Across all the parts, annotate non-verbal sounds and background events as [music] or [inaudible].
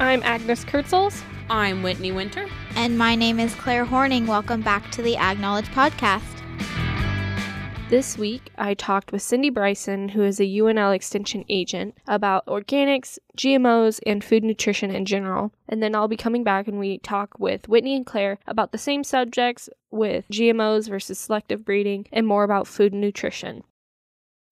I'm Agnes Kurtzels. I'm Whitney Winter. And my name is Claire Horning. Welcome back to the Ag Knowledge Podcast. This week, I talked with Cindy Bryson, who is a UNL Extension agent, about organics, GMOs, and food nutrition in general. And then I'll be coming back and we talk with Whitney and Claire about the same subjects with GMOs versus selective breeding and more about food and nutrition.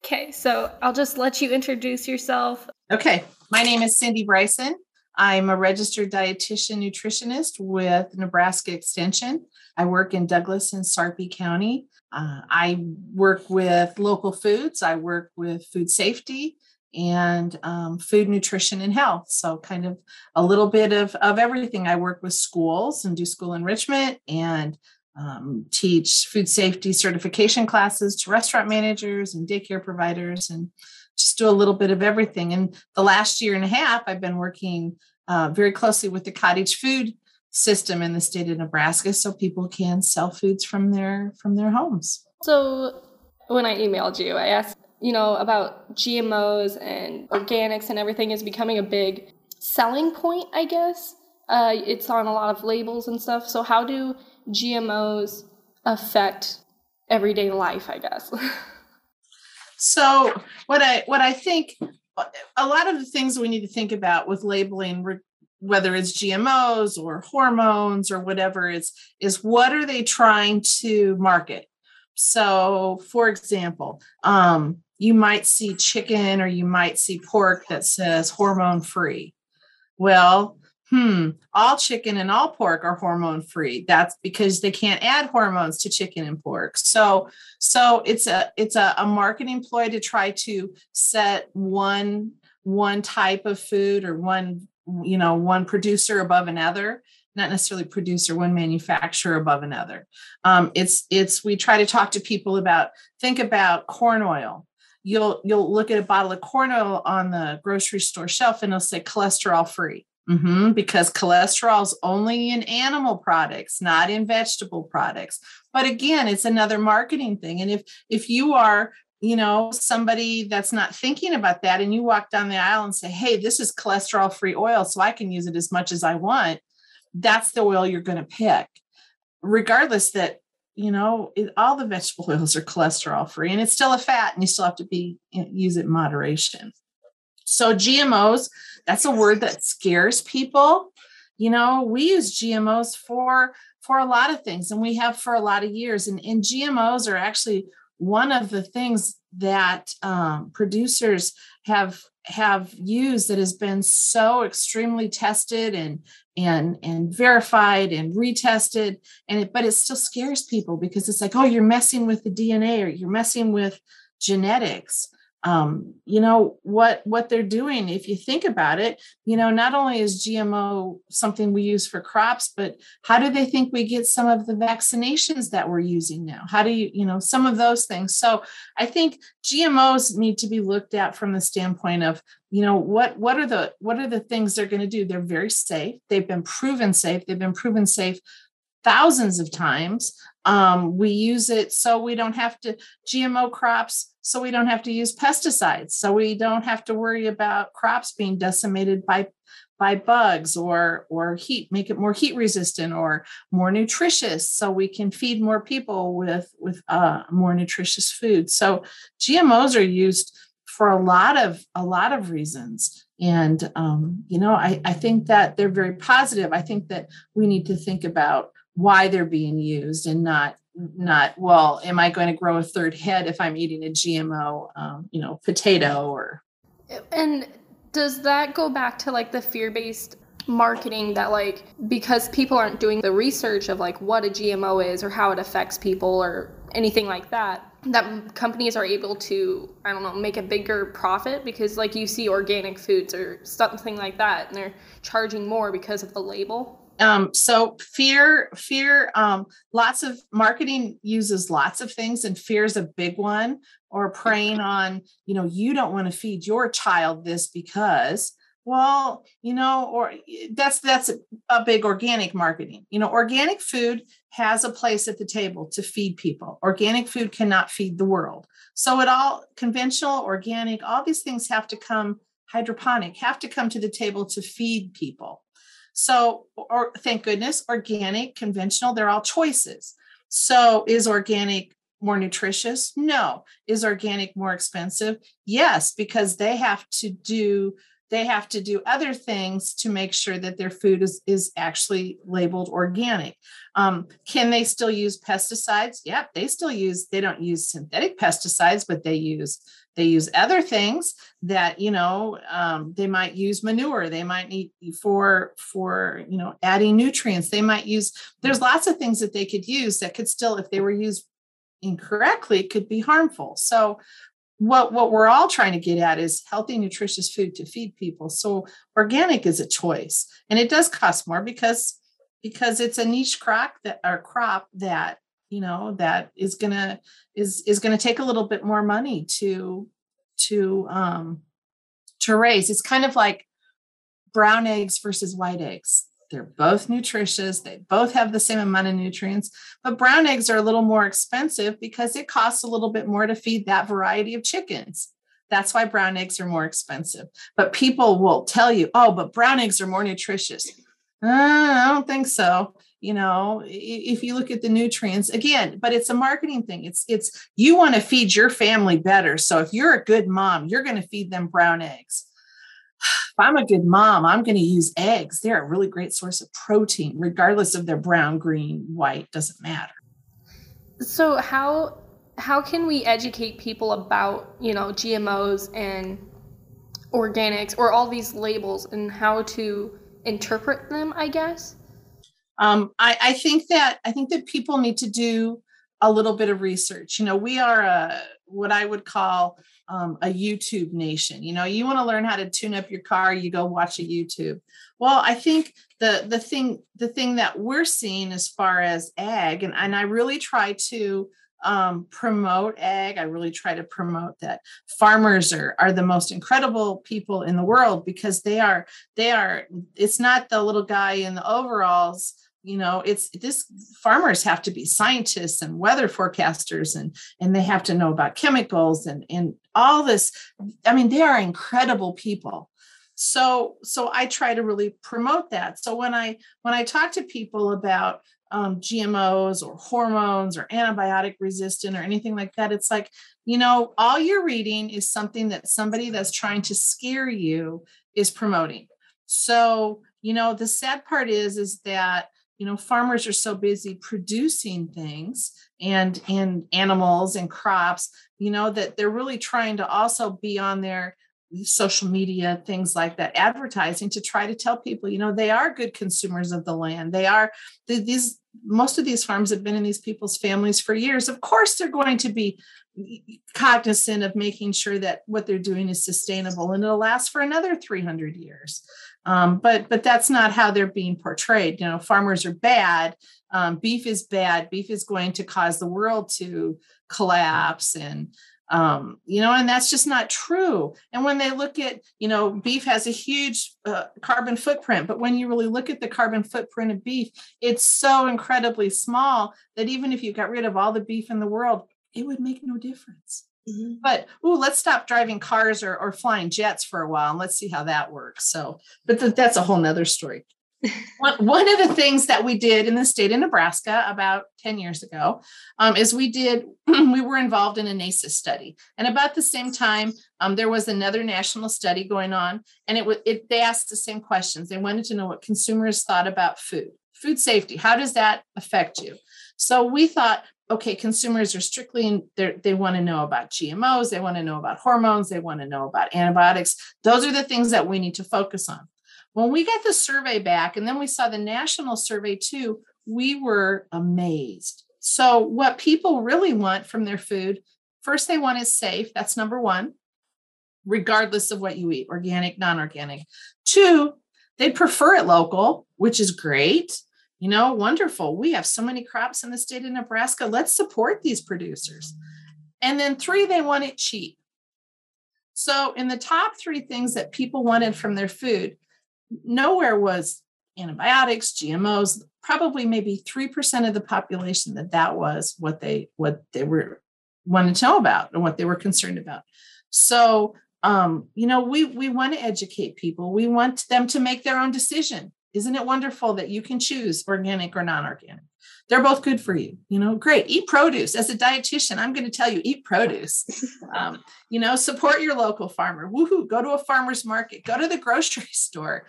Okay, so I'll just let you introduce yourself. Okay, my name is Cindy Bryson. I'm a registered dietitian nutritionist with Nebraska Extension. I work in Douglas and Sarpy County. Uh, I work with local foods, I work with food safety and um, food nutrition and health. So, kind of a little bit of, of everything. I work with schools and do school enrichment and um, teach food safety certification classes to restaurant managers and daycare providers and just do a little bit of everything. And the last year and a half, I've been working uh, very closely with the cottage food system in the state of Nebraska so people can sell foods from their from their homes. So when I emailed you, I asked, you know, about GMOs and organics and everything is becoming a big selling point, I guess. Uh, it's on a lot of labels and stuff. So how do GMOs affect everyday life, I guess? [laughs] so what I what I think a lot of the things we need to think about with labeling whether it's GMOs or hormones or whatever is is what are they trying to market? So, for example, um, you might see chicken or you might see pork that says hormone free. Well, hmm, all chicken and all pork are hormone free. That's because they can't add hormones to chicken and pork. So, so it's a it's a, a marketing ploy to try to set one one type of food or one you know one producer above another not necessarily producer one manufacturer above another um, it's it's we try to talk to people about think about corn oil you'll you'll look at a bottle of corn oil on the grocery store shelf and it'll say cholesterol free mm-hmm, because cholesterol is only in animal products not in vegetable products but again it's another marketing thing and if if you are you know, somebody that's not thinking about that, and you walk down the aisle and say, Hey, this is cholesterol free oil, so I can use it as much as I want, that's the oil you're going to pick, regardless that, you know, it, all the vegetable [laughs] oils are cholesterol free and it's still a fat and you still have to be use it in moderation. So, GMOs, that's a word that scares people. You know, we use GMOs for for a lot of things and we have for a lot of years and, and gmos are actually one of the things that um, producers have have used that has been so extremely tested and and and verified and retested and it, but it still scares people because it's like oh you're messing with the dna or you're messing with genetics um, you know what what they're doing if you think about it you know not only is gmo something we use for crops but how do they think we get some of the vaccinations that we're using now? How do you you know some of those things. So i think gmos need to be looked at from the standpoint of you know what what are the what are the things they're going to do? They're very safe. They've been proven safe. They've been proven safe thousands of times. Um, we use it so we don't have to gmo crops so we don't have to use pesticides so we don't have to worry about crops being decimated by by bugs or or heat make it more heat resistant or more nutritious so we can feed more people with with uh, more nutritious food. So gmos are used for a lot of a lot of reasons and um, you know I, I think that they're very positive. I think that we need to think about why they're being used and not not well am i going to grow a third head if i'm eating a gmo um, you know potato or? And does that go back to like the fear-based marketing that like because people aren't doing the research of like what a gmo is or how it affects people or anything like that that companies are able to i don't know make a bigger profit because like you see organic foods or something like that and they're charging more because of the label um, so fear fear um, lots of marketing uses lots of things and fear is a big one or preying on you know you don't want to feed your child this because well you know or that's that's a big organic marketing. You know organic food has a place at the table to feed people. Organic food cannot feed the world. So it all conventional organic all these things have to come hydroponic have to come to the table to feed people. So, or thank goodness, organic, conventional, they're all choices. So, is organic more nutritious? No. Is organic more expensive? Yes, because they have to do they have to do other things to make sure that their food is, is actually labeled organic. Um, can they still use pesticides? Yep, they still use, they don't use synthetic pesticides, but they use they use other things that you know um, they might use manure they might need for for you know adding nutrients they might use there's lots of things that they could use that could still if they were used incorrectly could be harmful so what what we're all trying to get at is healthy nutritious food to feed people. So organic is a choice and it does cost more because because it's a niche crop that or crop that you know that is gonna is is gonna take a little bit more money to to um to raise. It's kind of like brown eggs versus white eggs they're both nutritious. They both have the same amount of nutrients, but brown eggs are a little more expensive because it costs a little bit more to feed that variety of chickens. That's why brown eggs are more expensive. But people will tell you, oh, but brown eggs are more nutritious. Uh, I don't think so. You know, if you look at the nutrients again, but it's a marketing thing. It's it's you want to feed your family better. So if you're a good mom, you're going to feed them brown eggs if I'm a good mom, I'm going to use eggs. They're a really great source of protein, regardless of their brown, green, white, doesn't matter. So how how can we educate people about, you know, GMOs and organics or all these labels and how to interpret them, I guess? Um, I, I think that I think that people need to do a little bit of research. You know, we are a what I would call um, a YouTube nation. You know, you want to learn how to tune up your car, you go watch a YouTube. Well, I think the the thing the thing that we're seeing as far as ag, and, and I really try to um, promote ag. I really try to promote that farmers are are the most incredible people in the world because they are they are. It's not the little guy in the overalls you know it's this farmers have to be scientists and weather forecasters and and they have to know about chemicals and and all this i mean they are incredible people. So so i try to really promote that. So when i when i talk to people about um, gmos or hormones or antibiotic resistant or anything like that it's like you know all you're reading is something that somebody that's trying to scare you is promoting. So you know the sad part is is that you know farmers are so busy producing things and and animals and crops you know that they're really trying to also be on their social media things like that advertising to try to tell people you know they are good consumers of the land. They are these most of these farms have been in these people's families for years. Of course they're going to be cognizant of making sure that what they're doing is sustainable and it'll last for another 300 years um, but but that's not how they're being portrayed. You know, farmers are bad. Um, beef is bad. Beef is going to cause the world to collapse, and um, you know, and that's just not true. And when they look at, you know, beef has a huge uh, carbon footprint, but when you really look at the carbon footprint of beef, it's so incredibly small that even if you got rid of all the beef in the world, it would make no difference. Mm-hmm. But oh, let's stop driving cars or, or flying jets for a while and let's see how that works. So, but th- that's a whole nother story. [laughs] one, one of the things that we did in the state of Nebraska about 10 years ago um, is we did, [clears throat] we were involved in a NAESIS study. And about the same time, um, there was another national study going on, and it was it, they asked the same questions. They wanted to know what consumers thought about food, food safety. How does that affect you? So we thought, okay, consumers are strictly they want to know about GMOs, they want to know about hormones, they want to know about antibiotics. Those are the things that we need to focus on. When we got the survey back, and then we saw the national survey too, we were amazed. So, what people really want from their food, first, they want is safe. That's number one, regardless of what you eat organic, non organic. Two, they prefer it local, which is great you know, wonderful. We have so many crops in the state of Nebraska. Let's support these producers. And then three, they want it cheap. So, in the top three things that people wanted from their food, nowhere was antibiotics, GMOs, probably maybe 3% of the population that that was what they what they were wanted to know about and what they were concerned about. So, um, you know, we we want to educate people. We want them to make their own decision. Isn't it wonderful that you can choose organic or non-organic? They're both good for you. You know, great. Eat produce. As a dietitian, I'm going to tell you, eat produce. [laughs] Um, you know, support your local farmer. Woohoo! Go to a farmer's market. Go to the [laughs] grocery store.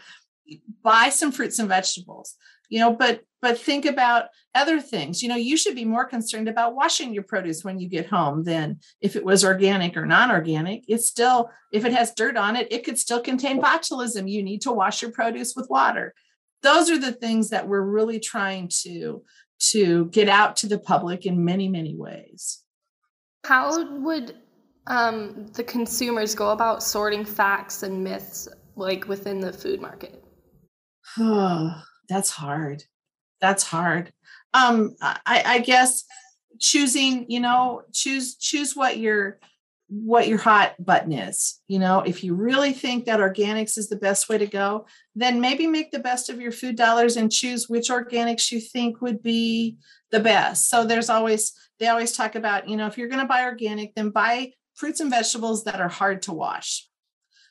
Buy some fruits and vegetables you know but but think about other things you know you should be more concerned about washing your produce when you get home than if it was organic or non-organic it's still if it has dirt on it it could still contain botulism you need to wash your produce with water those are the things that we're really trying to to get out to the public in many many ways how would um, the consumers go about sorting facts and myths like within the food market oh, that's hard. That's hard. Um, I, I guess choosing, you know, choose choose what your what your hot button is. You know, if you really think that organics is the best way to go, then maybe make the best of your food dollars and choose which organics you think would be the best. So there's always they always talk about, you know, if you're going to buy organic, then buy fruits and vegetables that are hard to wash.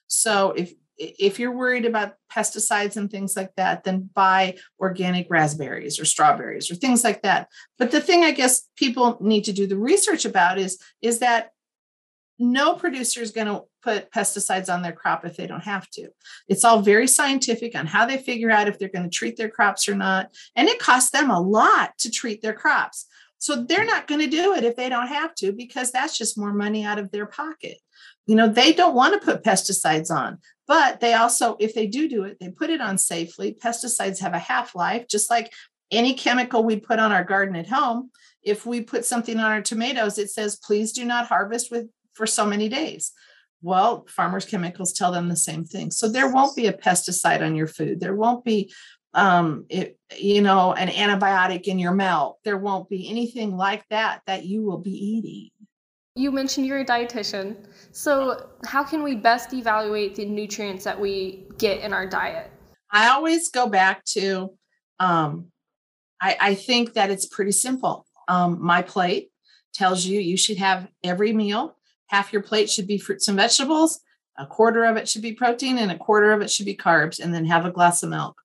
So if if you're worried about pesticides and things like that, then buy organic raspberries or strawberries or things like that. But the thing I guess people need to do the research about is, is that no producer is going to put pesticides on their crop if they don't have to. It's all very scientific on how they figure out if they're going to treat their crops or not. And it costs them a lot to treat their crops. So they're not going to do it if they don't have to because that's just more money out of their pocket. You know, they don't want to put pesticides on. But they also, if they do do it, they put it on safely. Pesticides have a half life, just like any chemical we put on our garden at home. If we put something on our tomatoes, it says, please do not harvest with for so many days. Well, farmers chemicals tell them the same thing. So there won't be a pesticide on your food. There won't be um it, you know an antibiotic in your milk there won't be anything like that that you will be eating you mentioned you're a dietitian. So, how can we best evaluate the nutrients that we get in our diet? I always go back to um, I, I think that it's pretty simple. Um, my plate tells you you should have every meal, half your plate should be fruits and vegetables, a quarter of it should be protein, and a quarter of it should be carbs, and then have a glass of milk.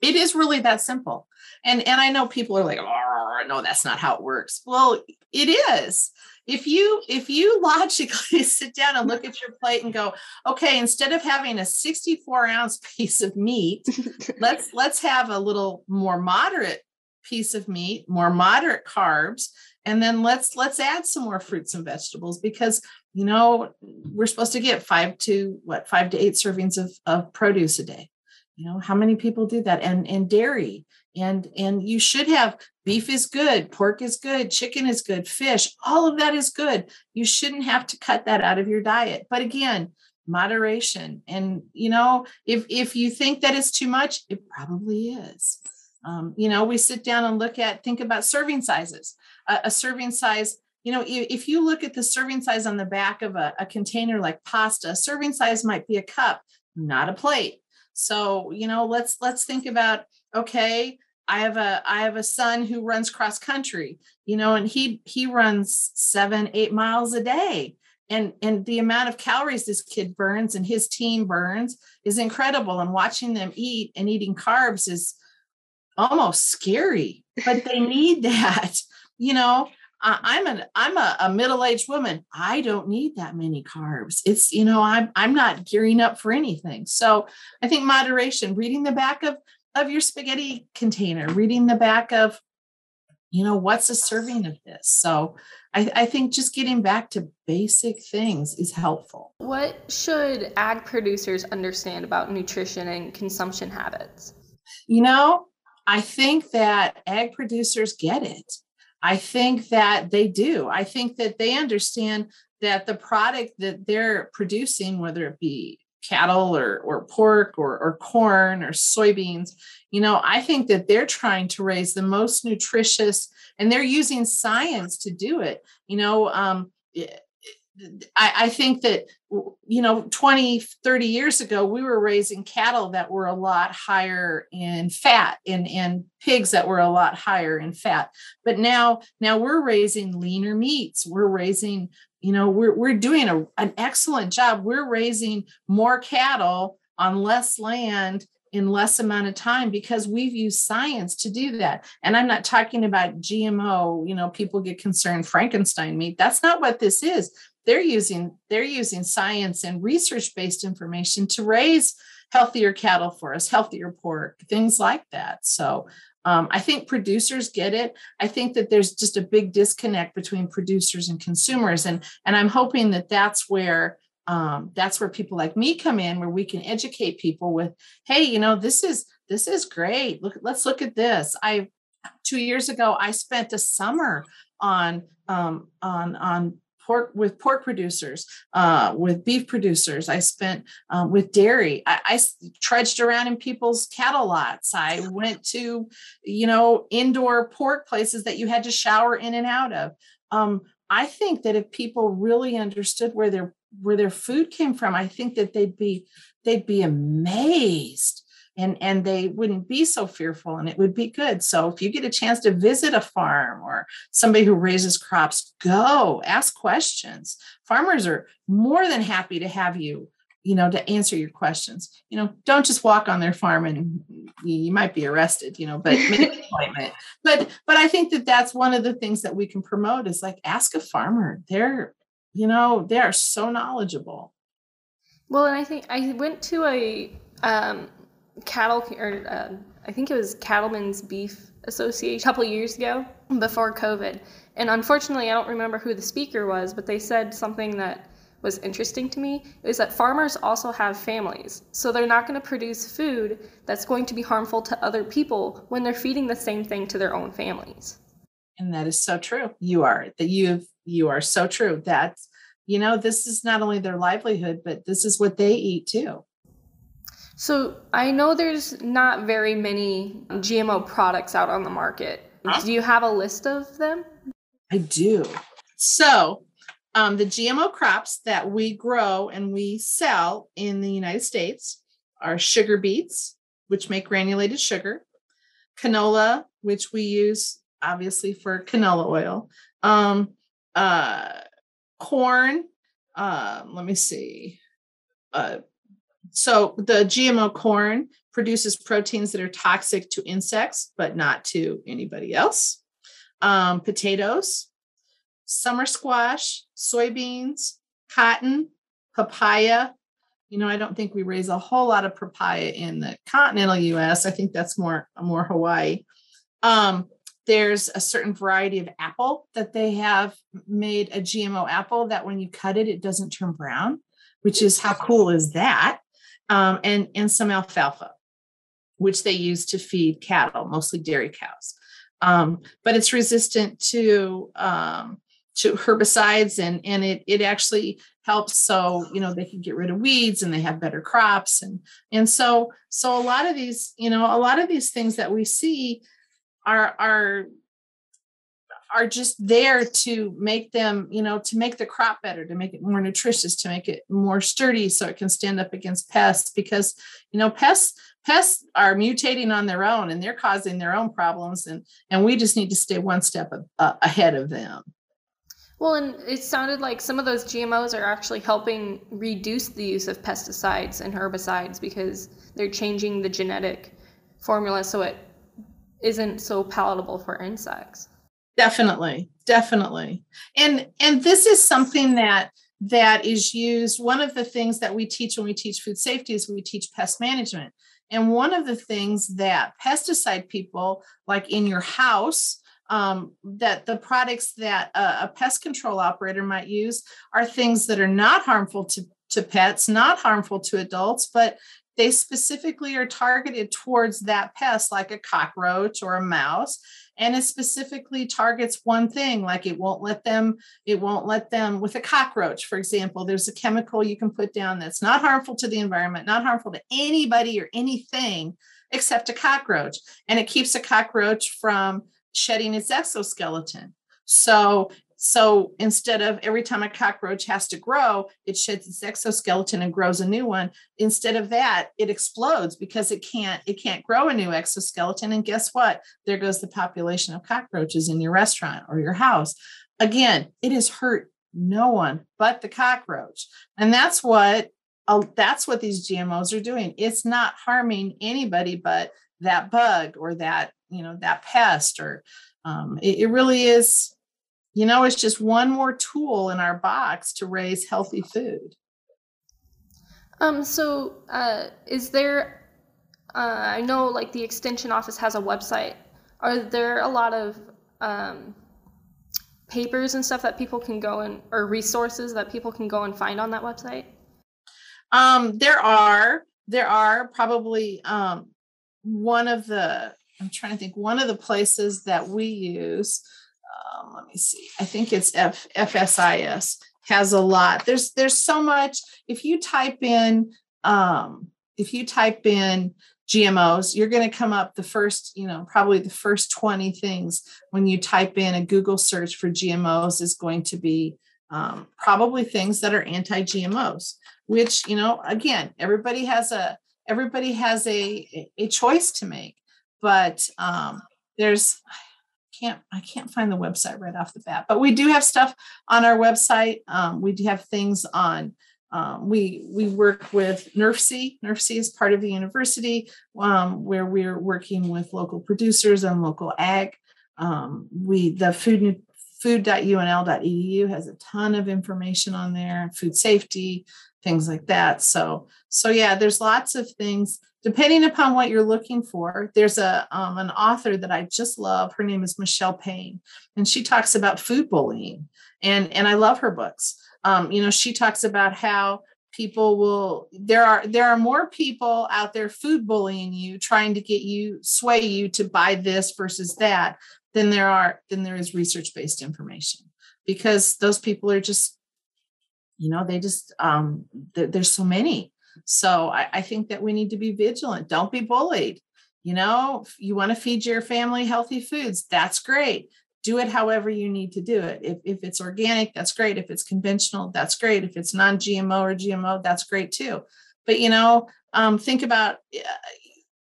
It is really that simple. And, and I know people are like, oh, no, that's not how it works. Well, it is if you if you [laughs] logically sit down and look at your plate and go okay instead of having a 64 ounce [laughs] piece of meat [laughs] let's let's have a little more moderate piece of meat more moderate carbs and then let's let's add some more fruits and vegetables because you know we're supposed to get five to what five to eight servings of, of produce a day. You know how many people do that? And and dairy. And and you should have beef is good pork is good chicken is good fish all of that is good. You shouldn't have to cut that out of your diet. But again moderation. And you know if if you think that it's too much it probably is. Um, you know we sit down and look at think about serving sizes a, a serving size you know if you look at the serving size on the back of a, a container like pasta serving size might be a cup not a plate. So you know let's let's think about okay i have a i have a son who runs cross country you know and he he runs seven eight miles a day. And and the amount of calories this kid burns and his team burns is incredible and watching them eat and eating carbs is almost scary but they need [laughs] that you know I'm an I'm a, a middle-aged woman. I don't need that many carbs. It's you know I'm I'm not gearing up for anything. So I think moderation, reading the back of of your spaghetti container, reading the back of, you know, what's a serving of this? So I, I think just getting back to basic things is helpful. What should ag producers understand about nutrition and consumption habits? You know, I think that ag producers get it. I think that they do. I think that they understand that the product that they're producing, whether it be cattle or, or pork or, or corn or soybeans you know i think that they're trying to raise the most nutritious and they're using science to do it you know um, I, I think that you know 20 30 years ago we were raising cattle that were a lot higher in fat and and pigs that were a lot higher in fat. But now now we're raising leaner meats. We're raising you know we're, we're doing a, an excellent job. We're raising more cattle on less land in less amount of time because we've used science to do that. And i'm not talking about gmo you know people get concerned frankenstein meat. That's not what this is they're using they're using science and research based information to raise healthier cattle for us healthier pork things like that so um, I think producers get it. I think that there's just a big disconnect between producers and consumers, and and I'm hoping that that's where um, that's where people like me come in, where we can educate people with, hey, you know, this is this is great. Look, let's look at this. I two years ago I spent a summer on um, on on pork with pork producers, uh, with beef producers. I spent um, with dairy. I, I trudged around in people's cattle lots. I went to, you know, indoor pork places that you had to shower in and out of. Um, I think that if people really understood where their where their food came from, I think that they'd be they'd be amazed and and they wouldn't be so fearful and it would be good. So if you get a chance to visit a farm or somebody who raises crops go ask questions. Farmers are more than happy to have you you know to answer your questions. You know don't just walk on their farm and you might be arrested you know but [laughs] make an appointment. But but i think that that's one of the things that we can promote is like ask a farmer. They're you know they are so knowledgeable. Well and i think i went to a um, cattle or uh, I think it was Cattlemen's Beef Association a couple years ago before COVID. And unfortunately, I don't remember who the speaker was, but they said something that was interesting to me is that farmers also have families. So they're not going to produce food that's going to be harmful to other people when they're feeding the same thing to their own families. And that is so true. You are that you you are so true. That's you know this is not only their livelihood, but this is what they eat too. So I know there's not very many GMO products out on the market. Do you have a list of them? I do. So um, the GMO crops that we grow and we sell in the United States are sugar beets, which make granulated sugar, canola, which we use obviously for canola oil, um, uh, corn. Uh, let me see. Uh, so the GMO corn produces proteins that are toxic to insects, but not to anybody else. Um, potatoes, summer squash, soybeans, cotton, papaya. You know, I don't think we raise a whole lot of papaya in the continental U.S. I think that's more more Hawaii. Um, there's a certain variety of apple that they have made a GMO apple that when you cut it, it doesn't turn brown, which is how cool is that? Um, and, and some alfalfa, which they use to feed cattle, mostly dairy cows. Um, but it's resistant to um, to herbicides and and it it actually helps so you know they can get rid of weeds and they have better crops and and so so a lot of these you know a lot of these things that we see are are are just there to make them, you know, to make the crop better, to make it more nutritious, to make it more sturdy so it can stand up against pests because, you know, pests pests are mutating on their own and they're causing their own problems and and we just need to stay one step a, ahead of them. Well, and it sounded like some of those GMOs are actually helping reduce the use of pesticides and herbicides because they're changing the genetic formula so it isn't so palatable for insects definitely definitely and and this is something that that is used one of the things that we teach when we teach food safety is we teach pest management and one of the things that pesticide people like in your house um, that the products that a, a pest control operator might use are things that are not harmful to to pets, not harmful to adults, but they specifically are targeted towards that pest, like a cockroach or a mouse. And it specifically targets one thing, like it won't let them, it won't let them with a cockroach, for example. There's a chemical you can put down that's not harmful to the environment, not harmful to anybody or anything except a cockroach. And it keeps a cockroach from shedding its exoskeleton. So so instead of every time a cockroach has to grow, it sheds its exoskeleton and grows a new one. Instead of that, it explodes because it can't it can't grow a new exoskeleton. And guess what? There goes the population of cockroaches in your restaurant or your house. Again, it has hurt No one but the cockroach. And that's what uh, that's what these GMOs are doing. It's not harming anybody but that bug or that, you know, that pest or um, it, it really is, you know, it's just one more tool in our box to raise healthy food. Um, so uh, is there, uh, I know like the extension office has a website. Are there a lot of um, papers and stuff that people can go and, or resources that people can go and find on that website? Um, there are, there are probably um, one of the, I'm trying to think, one of the places that we use, let me see, I think it's F, FSIS has a lot. There's there's so much. If you type in um, if you type in GMOs, you're going to come up the first, you know, probably the first 20 things when you type in a Google search for GMOs is going to be um, probably things that are anti-GMOs, which, you know, again, everybody has a everybody has a a choice to make, but um, there's can't I can't find the website right off the bat, but we do have stuff on our website. Um, we do have things on. Um, we we work with NERFC. NERFC is part of the university um, where we're working with local producers and local ag. Um, we the food food.unl.edu has a ton of information on there, food safety, things like that. So so yeah, there's lots of things depending upon what you're looking for there's a um, an author that i just love. Her name is michele payn and she talks about food bullying and and i love her books. Um, you know she talks about how people will there are there are more people out there food bullying you trying to get you sway you to buy this versus that than there are than there is research based information because those people are just you know they just um there's so many so I, I think that we need to be vigilant. Don't be bullied. You know, you want to feed your family healthy foods, that's great. Do it however you need to do it. If, if it's organic, that's great. If it's conventional, that's great. If it's non GMO or GMO, that's great too. But, you know, um, think about uh,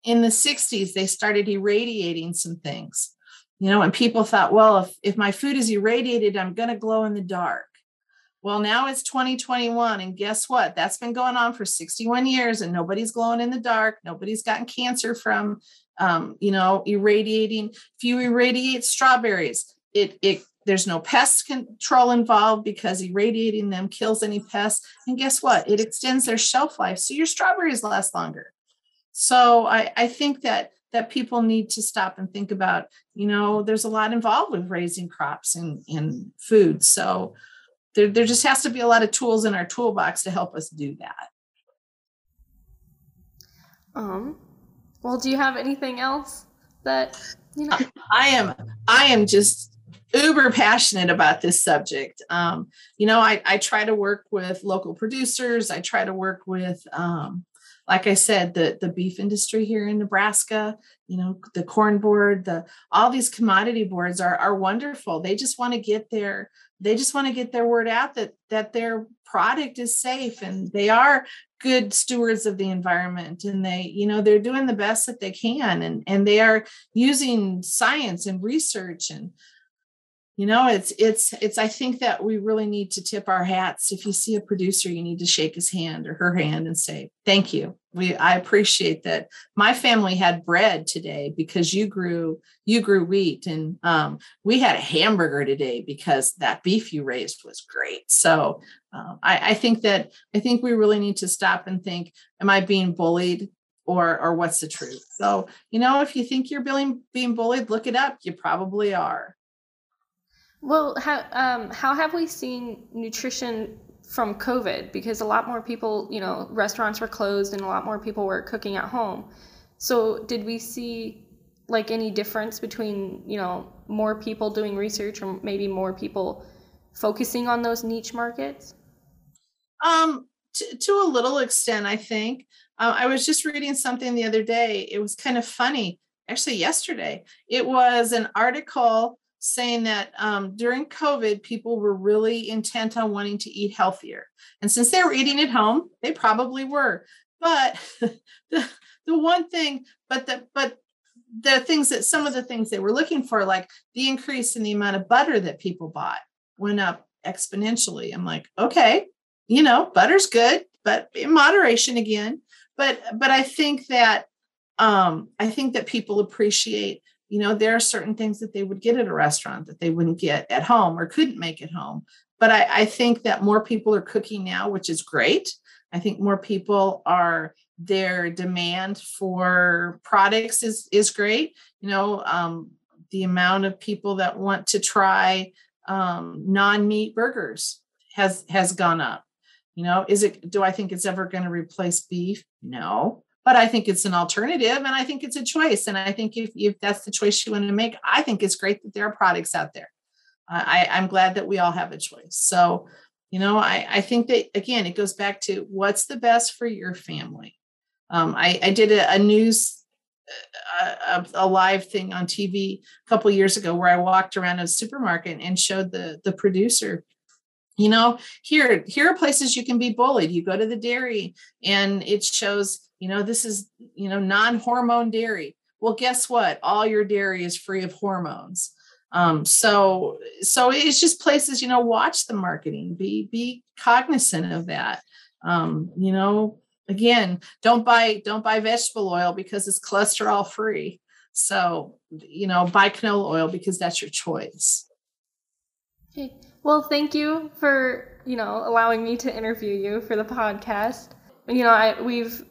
in the 60s, they started irradiating some things, you know, and people thought, well, if, if my food is irradiated, I'm going to glow in the dark. Well, now it's 2021. And guess what? That's been going on for 61 years and nobody's glowing in the dark. Nobody's gotten cancer from, um, you know, irradiating. If you irradiate strawberries, it, it, there's no pest control involved because irradiating them kills any pests. And guess what? It extends their shelf life. So your strawberries last longer. So I, I think that that people need to stop and think about, you know, there's a lot involved with raising crops and, and food. So there, there just has to be a lot of tools in our toolbox to help us do that. Um, well, do you have anything else that you know? I am I am just uber passionate about this subject. Um, you know, I, I try to work with local producers. I try to work with, um, like I said, the the beef industry here in Nebraska. You know, the corn board, the all these commodity boards are are wonderful. They just want to get their they just want to get their word out that that their product is safe and they are good stewards of the environment and they you know they're doing the best that they can and and they are using science and research and you know it's it's it's i think that we really need to tip our hats. If you see a producer you need to shake his hand or her hand and say thank you we i appreciate that. My family had bread today because you grew you grew wheat and um, we had a hamburger today because that beef you raised was great. So um, I, I think that i think we really need to stop and think am i being bullied or or what's the truth? So you know if you think you're being being bullied look it up. You probably are. Well, how um, how have we seen nutrition from COVID? Because a lot more people, you know, restaurants were closed and a lot more people were cooking at home. So, did we see like any difference between, you know, more people doing research or maybe more people focusing on those niche markets? Um, to, to a little extent, I think. Uh, I was just reading something the other day. It was kind of funny, actually, yesterday. It was an article saying that um, during COVID, people were really intent on wanting to eat healthier. And since they were eating at home, they probably were. But [laughs] the, the one thing, but the, but the things that some of the things they were looking for, like the increase in the amount of butter that people bought, went up exponentially. I'm like, okay, you know, butter's good, but in moderation again. But but I think that um, I think that people appreciate, you know, there are certain things that they would get at a restaurant that they wouldn't get at home or couldn't make at home. But I, I think that more people are cooking now, which is great. I think more people are their demand for products is is great. You know, um, the amount of people that want to try um, non-meat burgers has has gone up. You know, is it? Do I think it's ever going to replace beef? No, but I think it's an alternative, and I think it's a choice. And I think if if that's the choice you want to make, I think it's great that there are products out there. I, I'm glad that we all have a choice. So, you know, I I think that again, it goes back to what's the best for your family. Um, I, I did a, a news a, a, live thing on TV a couple years ago where I walked around a supermarket and showed the the producer you know here here are places you can be bullied you go to the dairy and it shows you know this is you know non-hormone dairy. Well guess what? All your dairy is free of hormones. Um so so it's just places you know watch the marketing. Be be cognizant of that. Um you know again don't buy don't buy vegetable oil because it's cholesterol free. So you know buy canola oil because that's your choice. Okay. Well thank you for you know allowing me to interview you for the podcast. You know i we've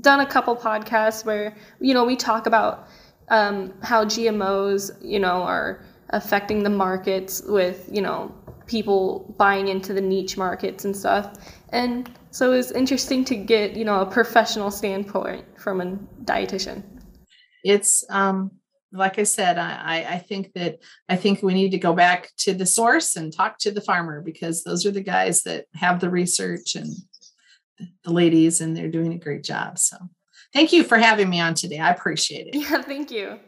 done a couple podcasts where you know we talk about um, how gmos you know are affecting the markets with you know people buying into the niche markets and stuff and so it was interesting to get, you know, a professional standpoint from a dietitian. It's um like I said, I, I think that I think we need to go back to the source and talk to the farmer because those are the guys that have the research and the ladies, and they're doing a great job. So thank you for having me on today. I appreciate it. Yeah, thank you.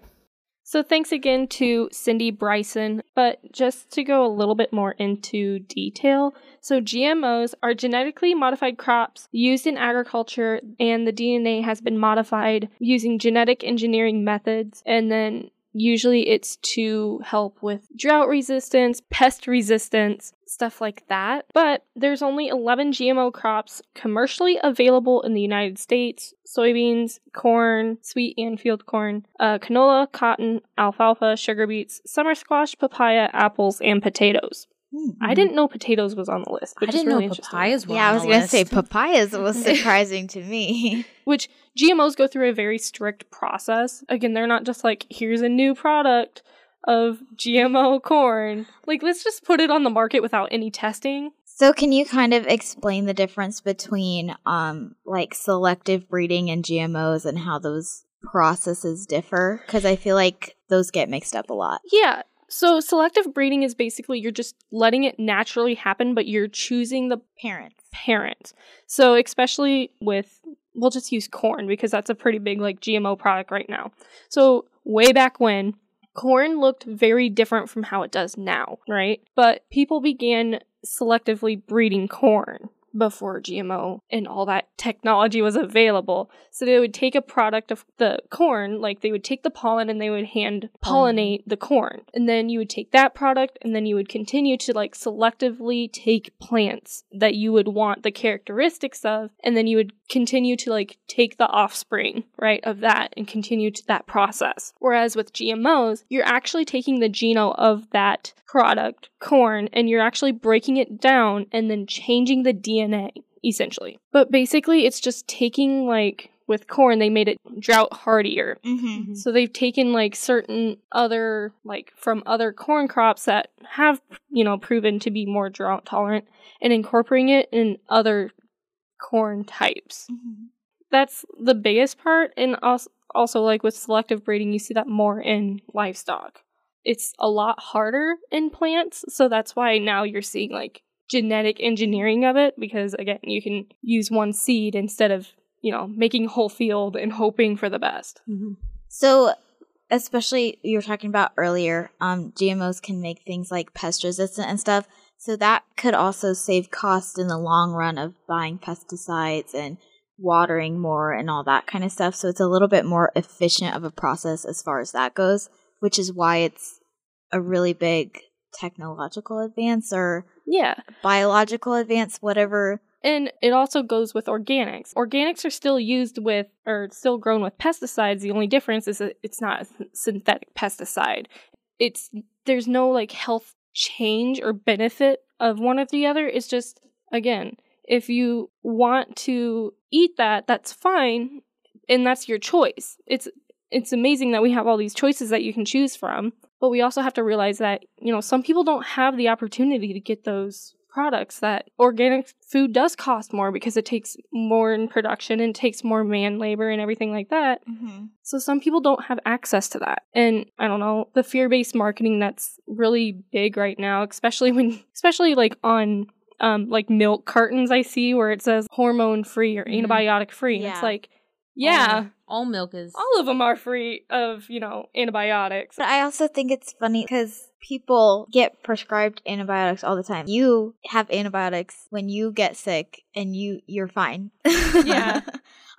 So thanks again to Cindy Bryson. But just to go a little bit more into detail, so GMOs are genetically modified crops used in agriculture, and the DNA has been modified using genetic engineering methods, and then Usually it's to help with drought resistance, pest resistance, stuff like that. But there's only 11 GMO crops commercially available in the United States soybeans, corn, sweet and field corn, uh, canola, cotton, alfalfa, sugar beets, summer squash, papaya, apples, and potatoes. Mm-hmm. I didn't know potatoes was on the list. I didn't really know papayas were. Yeah, I was gonna list. say papayas was [laughs] surprising to me. [laughs] Which GMOs go through a very strict process. Again, they're not just like here's a new product of GMO corn. Like let's just put it on the market without any testing. So can you kind of explain the difference between um like selective breeding and GMOs and how those processes differ? Because I feel like those get mixed up a lot. Yeah. So selective breeding is basically you're just letting it naturally happen, but you're choosing the parents. Parent. So especially with we'll just use corn because that's a pretty big like GMO product right now. So way back when corn looked very different from how it does now, right? But people began selectively breeding corn before GMO and all that technology was available. So they would take a product of the corn, like they would take the pollen and they would hand pollinate the corn. And then you would take that product and then you would continue to like selectively take plants that you would want the characteristics of and then you would continue to like take the offspring, right, of that and continue to that process. Whereas with GMOs, you're actually taking the genome of that product, corn, and you're actually breaking it down and then changing the DNA, essentially. But basically, it's just taking like with corn, they made it drought hardier. Mm-hmm. mm-hmm. So they've taken like certain other, like from other corn crops that have, you know, proven to be more drought tolerant and incorporating it in other corn types. Mm-hmm. That's the biggest part. And also, also, like with selective breeding, you see that more in livestock it's a lot harder in plants. So that's why now you're seeing like genetic engineering of it because again, you can use one seed instead of, you know, making a whole field and hoping for the best. Mm-hmm. So especially you were talking about earlier, um, GMOs can make things like pest resistant and stuff. So that could also save cost in the long run of buying pesticides and watering more and all that kind of stuff. So it's a little bit more efficient of a process as far as that goes which is why it's a really big technological advance or Yeah. biological advance, whatever. And it also goes with organics. Organics are still used with, or still grown with pesticides. The only difference is that it's not a synthetic pesticide. It's there's no like health change or benefit of one or the other. It's just again, if you want to eat that, that's fine, and that's your choice. It's it's amazing that we have all these choices that you can choose from, but we also have to realize that you know some people don't have the opportunity to get those products that organic food does cost more because it takes more in production and takes more man labor and everything like that. Mm-hmm. So some people don't have access to that. And I don't know, the fear-based marketing that's really big right now, especially when [laughs] especially like on um like milk cartons I see where it says hormone free or Mhm. antibiotic free. Yeah. it's like yeah, all milk is all of them are free of, you know, antibiotics. But I also think it's funny because people get prescribed antibiotics all the time. You have antibiotics when you get sick and you you're fine. Yeah. [laughs]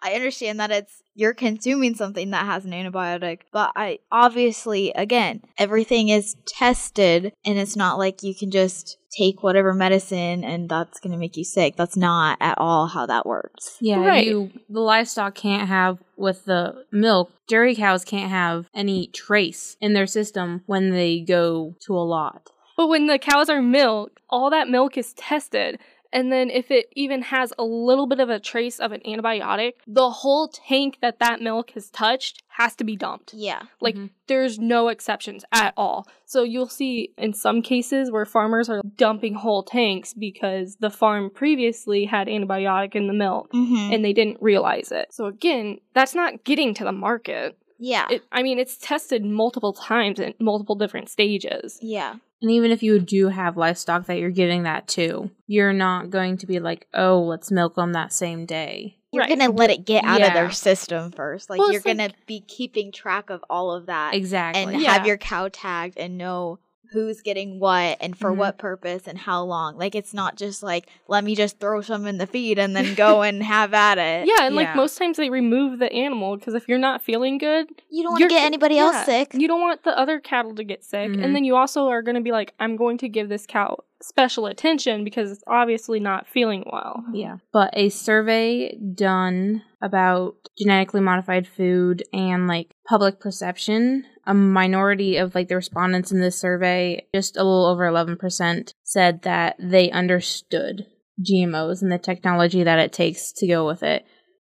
I understand that it's you're consuming something that has an antibiotic, but I obviously again, everything is tested and it's not like you can just take whatever medicine and that's going to make you sick. That's not at all how that works. Yeah, Right. you the livestock can't have with the milk. Dairy cows can't have any trace in their system when they go to a lot. But when the cows are milked, all that milk is tested. And then if it even has a little bit of a trace of an antibiotic, the whole tank that that milk has touched has to be dumped. Yeah. Like Mhm. there's no exceptions at all. So you'll see in some cases where farmers are dumping whole tanks because the farm previously had antibiotic in the milk Mm-hmm. and they didn't realize it. So again, that's not getting to the market. yeah. It, I mean, it's tested multiple times in multiple different stages. yeah. And even if you do have livestock that you're giving that to, you're not going to be like, oh, let's milk them that same day. You're Right. gonna let it get out of their system first. Like Well, you're it's like- gonna be keeping track of all of that Exactly. and Yeah. have your cow tagged and know who's getting what and for Mhm. what purpose and how long. Like it's not just like let me just throw some in the feed and then go and [laughs] have at it. Yeah, and like most times they remove the animal because if you're not feeling good, You don't want to get anybody else sick. You don't want the other cattle to get sick. Mhm. And then you also are going to be like, I'm going to give this cow special attention because it's obviously not feeling well. Yeah. But a survey done about genetically modified food and like public perception, a minority of like the respondents in this survey, just a little over 11%, said that they understood GMOs and the technology that it takes to go with it.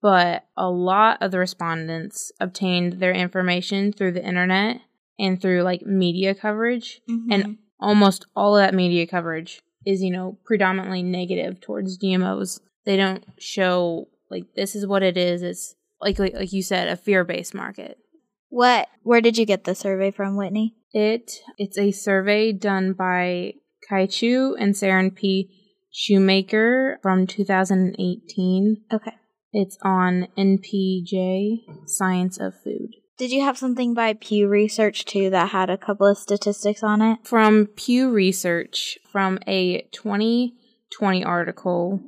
But a lot of the respondents obtained their information through the internet and through like media coverage Mhm. and almost all of that media coverage is you know predominantly negative towards GMOs. They don't show like this is what it is. It's like like, like you said, a fear-based market. What? Where did you get the survey from, Whitney? It it's a survey done by Kai Chu and Sharon P. Shoemaker from 2018. Okay. It's on NPJ Science of Food. Did you have something by Pew Research too that had a couple of statistics on it? From Pew Research, from a 2020 article,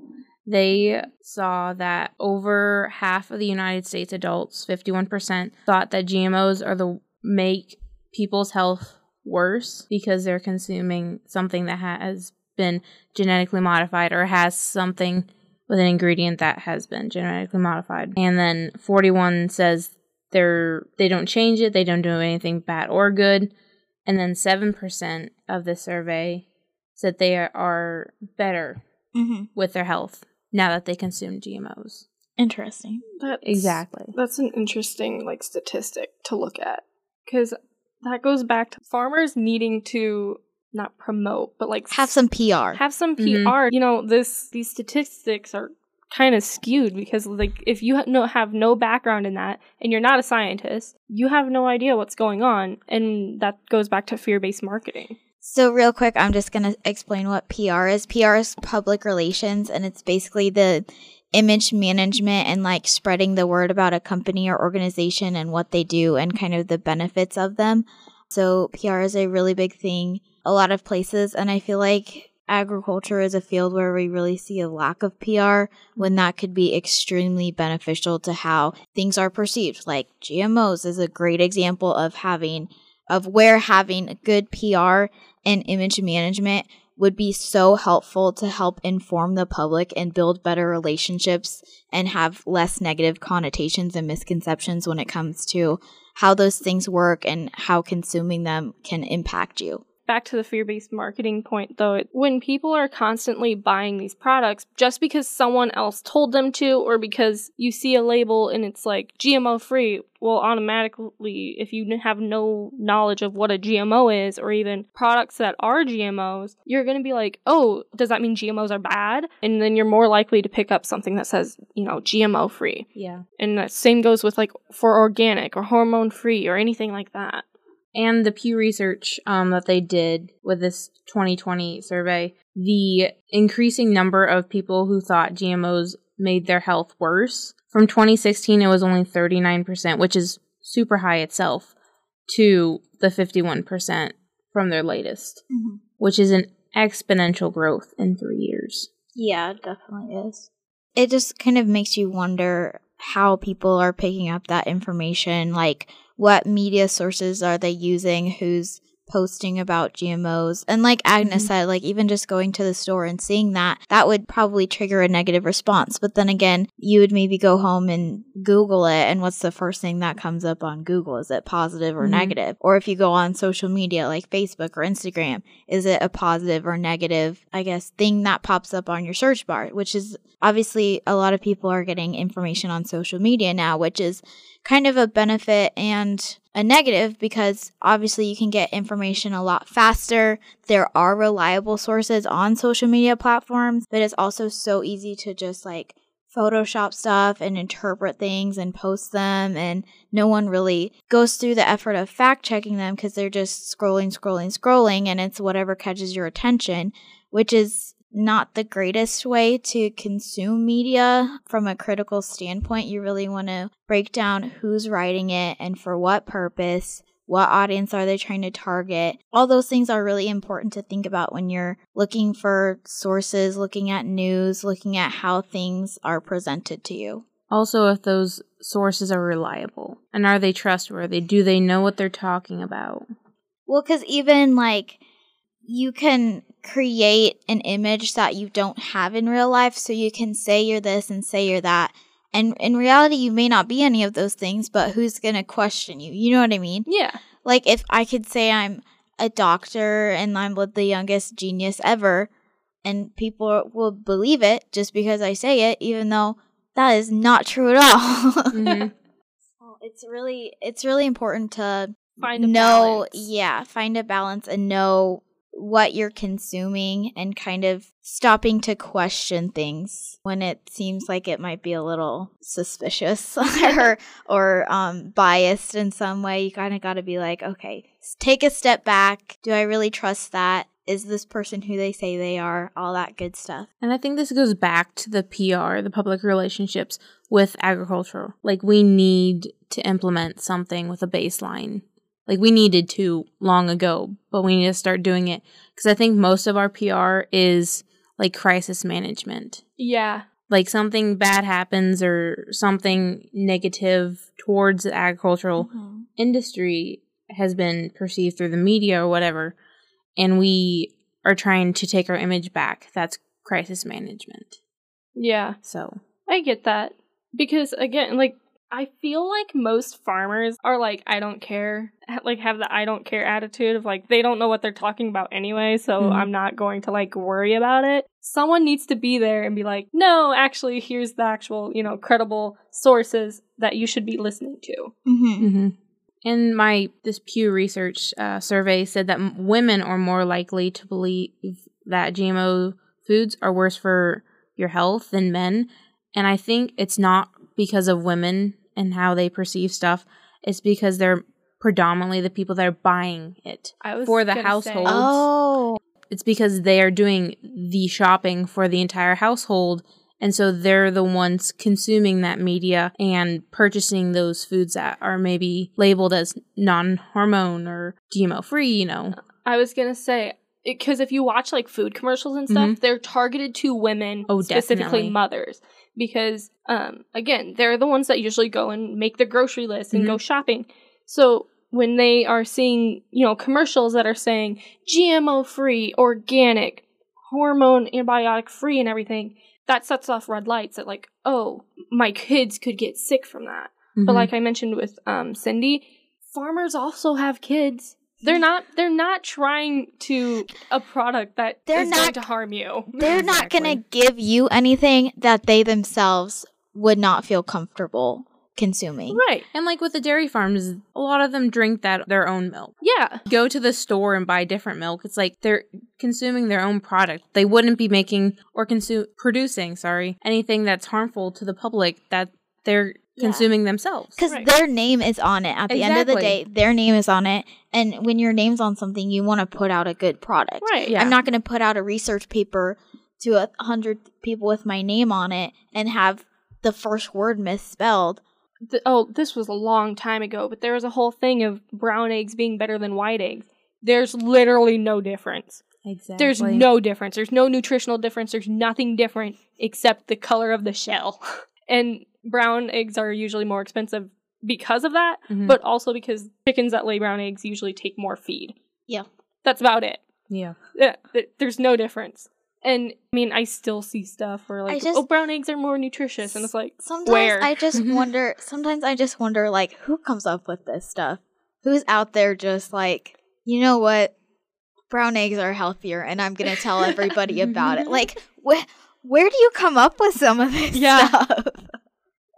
they saw that over half of the United States adults, 51%, thought that GMOs are the make people's health worse because they're consuming something that has been genetically modified or has something with an ingredient that has been genetically modified. And then 41 says they're they don't change it, they don't do anything bad or good. And then 7% of the survey said they are, better Mm-hmm. with their health now that they consume GMOs. Interesting. That's, Exactly. That's an interesting like statistic to look at because that goes back to farmers needing to not promote but like Have some PR. have some PR. Mhm. You know, this these statistics are kind of skewed because like if you ha- no have no background in that and you're not a scientist, you have no idea what's going on, and that goes back to fear-based marketing. So, real quick, I'm just going to explain what PR is. PR is public relations, and it's basically the image management and like spreading the word about a company or organization and what they do and kind of the benefits of them. So, PR is a really big thing a lot of places, and I feel like agriculture is a field where we really see a lack of PR when that could be extremely beneficial to how things are perceived. Like GMOs is a great example of having of where having good PR and image management would be so helpful to help inform the public and build better relationships and have less negative connotations and misconceptions when it comes to how those things work and how consuming them can impact you back to the fear based marketing point though, when people are constantly buying these products just because someone else told them to, or because you see a label and it's like GMO free, well, automatically, if you have no knowledge of what a GMO is, or even products that are GMOs, you're going to be like, oh, does that mean GMOs are bad? And then you're more likely to pick up something that says, you know, GMO free. Yeah. And the same goes with like for organic or hormone free or anything like that and the Pew Research um, that they did with this 2020 survey, the increasing number of people who thought GMOs made their health worse. From 2016, it was only 39%, which is super high itself, to the 51% from their latest, mm-hmm. which is an exponential growth in three years. Yeah, it definitely is. It just kind of makes you wonder how people are picking up that information. Like, what media sources are they using, who's posting about GMOs. And like Agnes mm-hmm. said, like even just going to the store and seeing that, that would probably trigger a negative response. But then again, you would maybe go home and Google it. And what's the first thing that comes up on Google? Is it positive or mm-hmm. negative? Or if you go on social media like Facebook or Instagram, is it a positive or negative, I guess, thing that pops up on your search bar, which is obviously a lot of people are getting information on social media now, which is kind of a benefit and a negative because obviously you can get information a lot faster. There are reliable sources on social media platforms, but it's also so easy to just like Photoshop stuff and interpret things and post them, and no one really goes through the effort of fact checking them because they're just scrolling, scrolling, scrolling, and it's whatever catches your attention, which is not the greatest way to consume media from a critical standpoint. You really want to break down who's writing it and for what purpose. What audience are they trying to target? All those things are really important to think about when you're looking for sources, looking at news, looking at how things are presented to you. Also, if those sources are reliable and are they trustworthy? Do they know what they're talking about? Well, because even like you can create an image that you don't have in real life. So you can say you're this and say you're that. And in reality, you may not be any of those things, but who's going to question you? You know what I mean? Yeah. Like if I could say I'm a doctor and I'm the youngest genius ever, and people will believe it just because I say it, even though that is not true at all. mm-hmm. [laughs] so it's really, it's really important to find a know, balance. yeah, find a balance and know what you're consuming and kind of stopping to question things when it seems like it might be a little suspicious [laughs] or or um, biased in some way. You kind of got to be like, okay, take a step back. Do I really trust that? Is this person who they say they are? All that good stuff. And I think this goes back to the PR, the public relationships with agriculture. Like we need to implement something with a baseline like we needed to long ago, but we need to start doing it because I think most of our PR is like crisis management. Yeah. Like something bad happens or something negative towards the agricultural mm-hmm. industry has been perceived through the media or whatever, and we are trying to take our image back. That's crisis management. Yeah. So I get that because again, like I feel like most farmers are like, I don't care, [laughs] like have the I don't care attitude of like, they don't know what they're talking about anyway, so mm-hmm. I'm not going to like worry about it. Someone needs to be there and be like, no, actually, here's the actual, you know, credible sources that you should be listening to. Mm-hmm. Mm-hmm. In my this Pew Research uh, survey said that m- women are more likely to believe that GMO foods are worse for your health than men, and I think it's not because of women and how they perceive stuff is because they're predominantly the people that are buying it for the household. Oh. It's because they are doing the shopping for the entire household. And so they're the ones consuming that media and purchasing those foods that are maybe labeled as non hormone or GMO free, you know. I was going to say, because if you watch like food commercials and stuff, mm-hmm. they're targeted to women, oh, specifically definitely. mothers because um, again, they're the ones that usually go and make the grocery list and mm-hmm. go shopping. So when they are seeing, you know, commercials that are saying GMO free, organic, hormone antibiotic free and everything, that sets off red lights that like, oh, my kids could get sick from that. But Mhm. like I mentioned with um, Cindy, farmers also have kids. They're not. They're not trying to a product that They're is going not- to harm you. [laughs] They're not going to give you anything that they themselves would not feel comfortable consuming. Right. and like with the dairy farms, a lot of them drink that their own milk. Yeah. Go to the store and buy different milk. It's like they're consuming their own product. They wouldn't be making or consume producing, sorry, anything that's harmful to the public that they're Yeah. Consuming themselves. Because Right. their name is on it. At the end of the day, their name is on it. And when your name's on something, you want to put out a good product. Right. Yeah. I'm not going to put out a research paper to a hundred people with my name on it and have the first word misspelled. Th- oh, this was a long time ago, but there was a whole thing of brown eggs being better than white eggs. There's literally no difference. Exactly. There's no difference. There's no nutritional difference. There's nothing different except the color of the shell. [laughs] and brown eggs are usually more expensive because of that, Mhm. but also because chickens that lay brown eggs usually take more feed. Yeah. That's about it. yeah. Yeah, there's no difference. And I mean, I still see stuff where like, just- oh, brown eggs are more nutritious, and it's like, Sometimes Where? I just [laughs] wonder. Sometimes I just wonder, like, who comes up with this stuff? Who's out there just like, you know what? Brown eggs are healthier, and I'm gonna tell everybody about it. Like, [laughs] wh- where do you come up with some of this Yeah. stuff?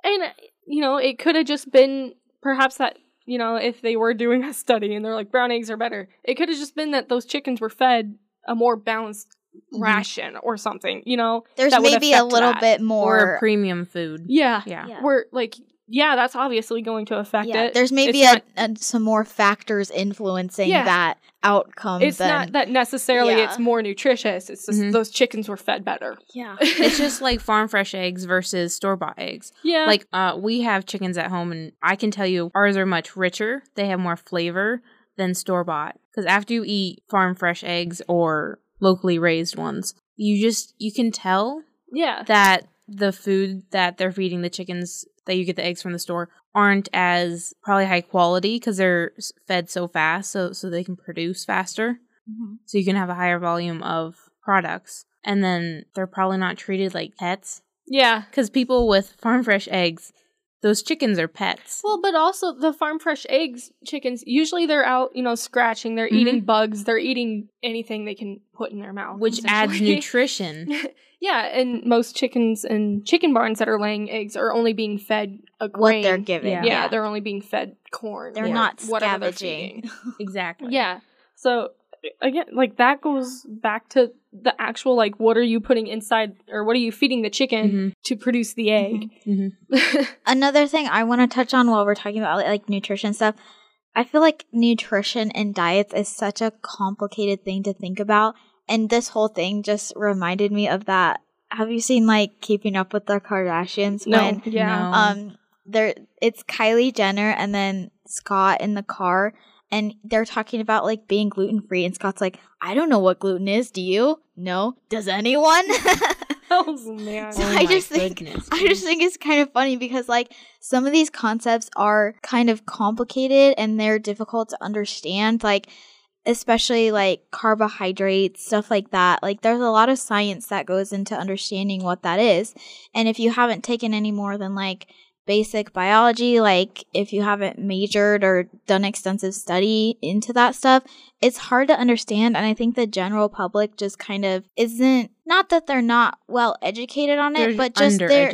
And you know, it could have just been perhaps that you know, if they were doing a study and they're like brown eggs are better, it could have just been that those chickens were fed a more balanced Mhm. ration or something. You know, There's that maybe a little that. bit Or more. a premium food. yeah, Yeah. Yeah. We're like, yeah, that's obviously going to affect yeah, it. there's maybe It's a, a, some more factors influencing Yeah. that outcome. It's than, not that necessarily Yeah. it's more nutritious. It's just Mhm. those chickens were fed better. Yeah. [laughs] It's just like farm fresh eggs versus store bought eggs. yeah, Like uh we have chickens at home and I can tell you ours are much richer. They have more flavor than store bought cuz after you eat farm fresh eggs or locally raised ones, you just you can tell yeah, that the food that they're feeding the chickens that you get the eggs from the store aren't as probably high quality cuz they're fed so fast so so they can produce faster. Mhm. So you can have a higher volume of products. And then they're probably not treated like pets yeah. because people with farm fresh eggs, those chickens are pets. Well, but also the farm fresh eggs chickens usually they're out, you know, scratching. They're eating mm-hmm. bugs. They're eating anything they can put in their mouth, which adds nutrition. [laughs] yeah, and most chickens and chicken barns that are laying eggs are only being fed a grain. What grain. they're given. Yeah. Yeah, they're only being fed corn. They're or not whatever they're scavenging. feeding. [laughs] exactly. Yeah. So again, like that goes back to the actual like what are you putting inside or what are you feeding the chicken Mhm. to produce the egg? hmm [laughs] Another thing I want to touch on while we're talking about like nutrition stuff, I feel like nutrition and diets is such a complicated thing to think about, and this whole thing just reminded me of that. Have you seen like Keeping Up with the Kardashians? no. When yeah. No. um there it's Kylie Jenner and then Scott in the car and they're talking about like being gluten free and Scott's like, I don't know what gluten is, do you? No. Does anyone? [laughs] oh [laughs] man. So Oh I just think goodness. I just think it's kind of funny because like some of these concepts are kind of complicated and they're difficult to understand like especially like carbohydrates stuff like that like there's a lot of science that goes into understanding what that is and if you haven't taken any more than like basic biology like if you haven't majored or done extensive study into that stuff it's hard to understand and i think the general public just kind of isn't not that they're not well educated on it They're but just they're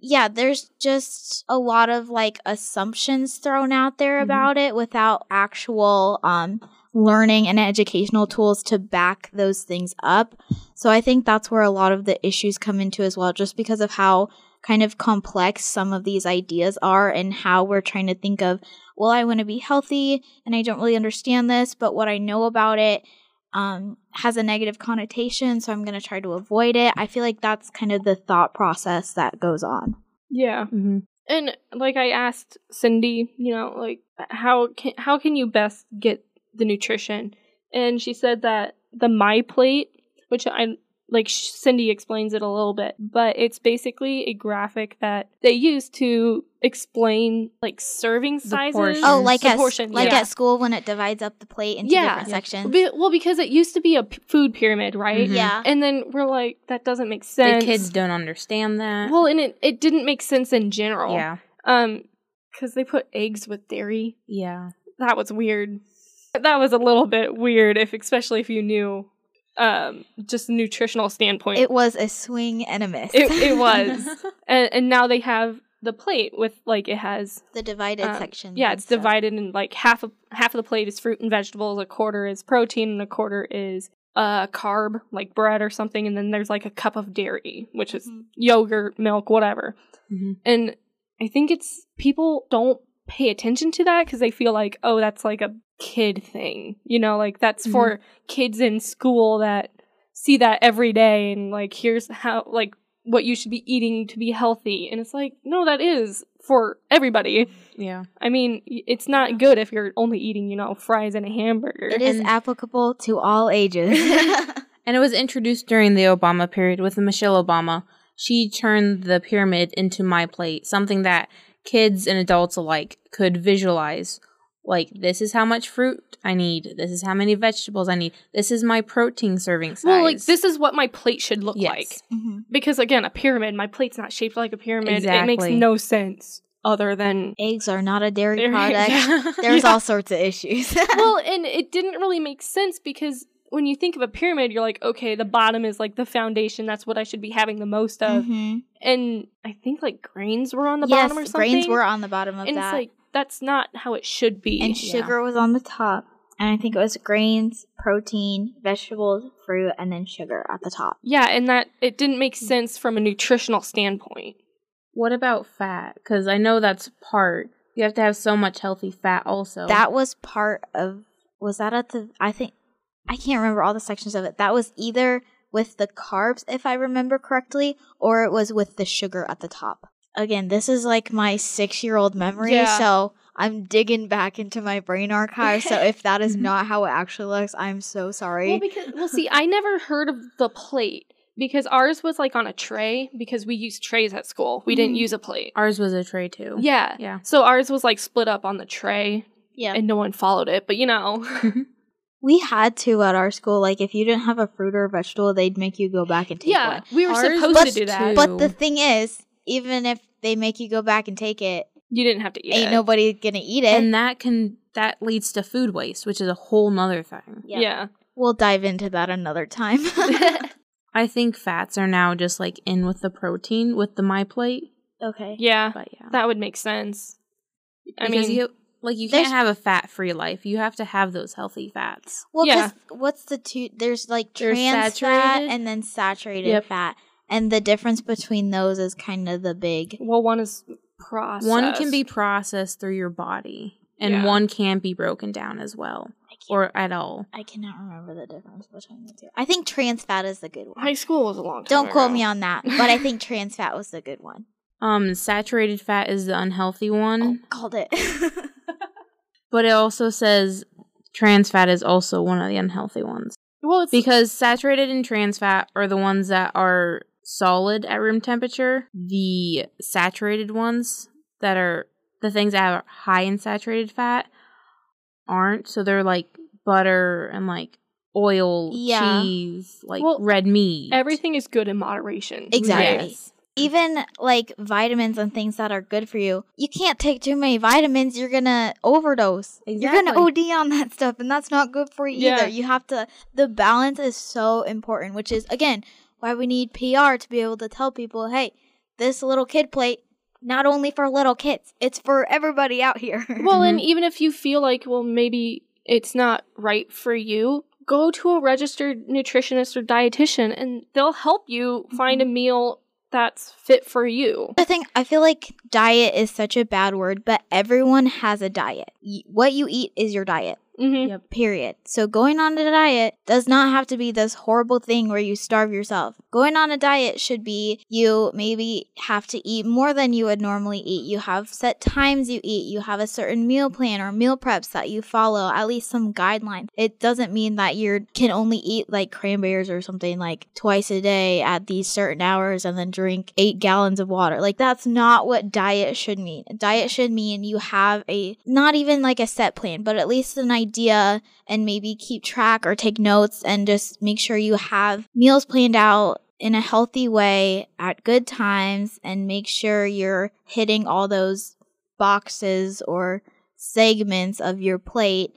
yeah, there's just a lot of like assumptions thrown out there Mhm. about it without actual um learning and educational tools to back those things up. So I think that's where a lot of the issues come into as well just because of how kind of complex some of these ideas are and how we're trying to think of well I want to be healthy and I don't really understand this but what I know about it um, has a negative connotation, so I'm going to try to avoid it. I feel like that's kind of the thought process that goes on. Yeah. hmm And like I asked Cindy, you know, like how can how can you best get the nutrition? And she said that the My Plate, which I like Cindy explains it a little bit, but it's basically a graphic that they use to explain like serving sizes. portions. Oh, like The at portion, like yeah. at school when it divides up the plate into Yeah. different sections. Be- well, because it used to be a p- food pyramid, right? Mhm. Yeah. And then we're like, that doesn't make sense. The kids don't understand that. Well, and it, it didn't make sense in general. yeah. Um, because they put eggs with dairy. Yeah. That was weird. That was a little bit weird, if especially if you knew, um, just a nutritional standpoint. It was a swing and a miss. It, it was, [laughs] and, and now they have the plate with like it has the divided um, section. Yeah, it's stuff. divided in like half of half of the plate is fruit and vegetables, a quarter is protein, and a quarter is uh carb, like bread or something, and then there's like a cup of dairy, which is Mhm. yogurt, milk, whatever. Mhm. And I think it's people don't pay attention to that because they feel like, oh, that's like a kid thing, you know, like that's for mm-hmm. kids in school that see that every day, and like here's how like what you should be eating to be healthy, and it's like, no, that is for everybody. Yeah. I mean, it's not good if you're only eating, you know, fries and a hamburger. It is And- applicable to all ages. [laughs] And it was introduced during the Obama period with Michelle Obama. She turned the pyramid into my plate, something that kids and adults alike could visualize. Like, this is how much fruit I need. This is how many vegetables I need. This is my protein serving size. well, like this is what my plate should look Yes. like. Mhm. Because again, a pyramid, my plate's not shaped like a pyramid. It makes no sense other than Eggs are not a dairy Dairy- [laughs] product. Yeah. There's Yeah. all sorts of issues. [laughs] well, and it didn't really make sense because when you think of a pyramid, you're like, okay, the bottom is like the foundation. That's what I should be having the most of. Mhm. And I think like grains were on the yes, bottom or something. grains were on the bottom of and that. it's like that's not how it should be. and Yeah. sugar was on the top. And I think it was grains, protein, vegetables, fruit, and then sugar at the top. yeah, and that it didn't make hmm. sense from a nutritional standpoint. what about fat? Because I know that's part. You have to have so much healthy fat also. That was part of. Was that at the? I think I can't remember all the sections of it. That was either with the carbs, if I remember correctly, or it was with the sugar at the top. Again, this is like my six-year-old memory, Yeah. so I'm digging back into my brain archive. so if that is not how it actually looks, I'm so sorry. Well, because well, see, I never heard of the plate because ours was like on a tray because we used trays at school. We didn't Mhm. use a plate. Ours was a tray too. Yeah, Yeah. So ours was like split up on the tray, yeah, and no one followed it. But you know, [laughs] we had to at our school. Like, if you didn't have a fruit or a vegetable, they'd make you go back and take yeah, one. we were Ours supposed was to do that. too. But the thing is, even if they make you go back and take it, you didn't have to eat ain't it. nobody gonna eat it. and that can that leads to food waste, which is a whole nother thing. Yep. Yeah. We'll dive into that another time. [laughs] [laughs] I think fats are now just like in with the protein with the my plate. okay. Yeah, But yeah. that would make sense. I because mean, you like you can't have a fat free life. You have to have those healthy fats. Well, Yeah. what's the two? There's like trans fat and then saturated Yep. fat, and the difference between those is kind of the big. well, one is processed. One can be processed through your body, and Yeah. one can be broken down as well, or at all. I cannot remember the difference between the two. I think trans fat is the good one. High school was a long time. Don't quote me on that, [laughs] but I think trans fat was the good one. Um, saturated fat is the unhealthy one, Oh, called it. [laughs] but it also says trans fat is also one of the unhealthy ones Well, it's because saturated and trans fat are the ones that are solid at room temperature. The saturated ones that are the things that are high in saturated fat aren't. So they're like butter and like oil, Yeah. cheese, like Well, red meat. everything is good in moderation. Exactly. Yes. Even like vitamins and things that are good for you, you can't take too many vitamins. You're gonna overdose. You're gonna OD on that stuff, and that's not good for you Yeah. either. You have to. The balance is so important, which is again why we need PR to be able to tell people, hey, this little kid plate not only for little kids, it's for everybody out here. [laughs] Well, Mm-hmm. and even if you feel like, well, maybe it's not right for you, go to a registered nutritionist or dietitian and they'll help you find a Mm-hmm. meal that's fit for you. I think I feel like diet is such a bad word, but everyone has a diet. Y- What you eat is your diet. Mm-hmm. Yep. period. So going on a diet does not have to be this horrible thing where you starve yourself. Going on a diet should be you maybe have to eat more than you would normally eat. You have set times you eat. You have a certain meal plan or meal preps that you follow, at least some guidelines. It doesn't mean that you can only eat like cranberries or something like twice a day at these certain hours and then drink 8 gallons of water. Like that's not what diet should mean. A diet should mean you have a not even like a set plan, but at least an idea and maybe keep track or take notes and just make sure you have meals planned out in a healthy way at good times and make sure you're hitting all those boxes or segments of your plate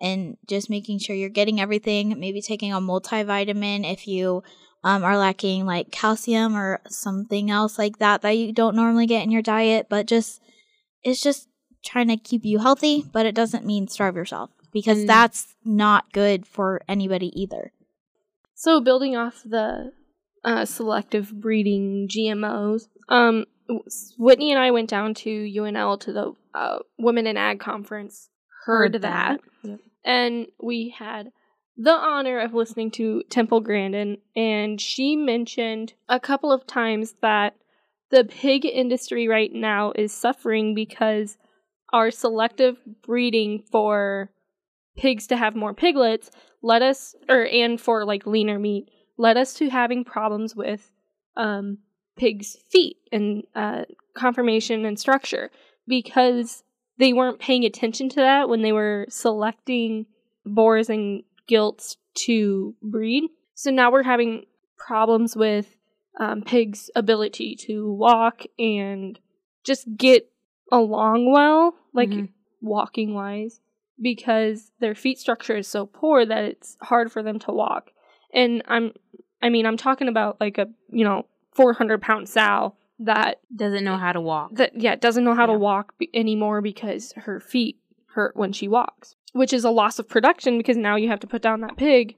and just making sure you're getting everything maybe taking a multivitamin if you um, are lacking like calcium or something else like that that you don't normally get in your diet but just it's just trying to keep you healthy but it doesn't mean starve yourself because And- that's not good for anybody either So building off the uh, selective breeding GMOs, um, Whitney and I went down to UNL to the uh, Women in Ag conference. Heard, Heard that, that. Yep. and we had the honor of listening to Temple Grandin, and she mentioned a couple of times that the pig industry right now is suffering because our selective breeding for pigs to have more piglets led us or and for like leaner meat led us to having problems with um pigs feet and uh conformation and structure because they weren't paying attention to that when they were selecting boars and gilts to breed so now we're having problems with um, pigs ability to walk and just get along well like Mhm. walking wise because their feet structure is so poor that it's hard for them to walk. And I'm, I mean, I'm talking about like a, you know, 400 pound sow that, Doesn't know how to walk. that, yeah, doesn't know how to walk b- anymore because her feet hurt when she walks, which is a loss of production because now you have to put down that pig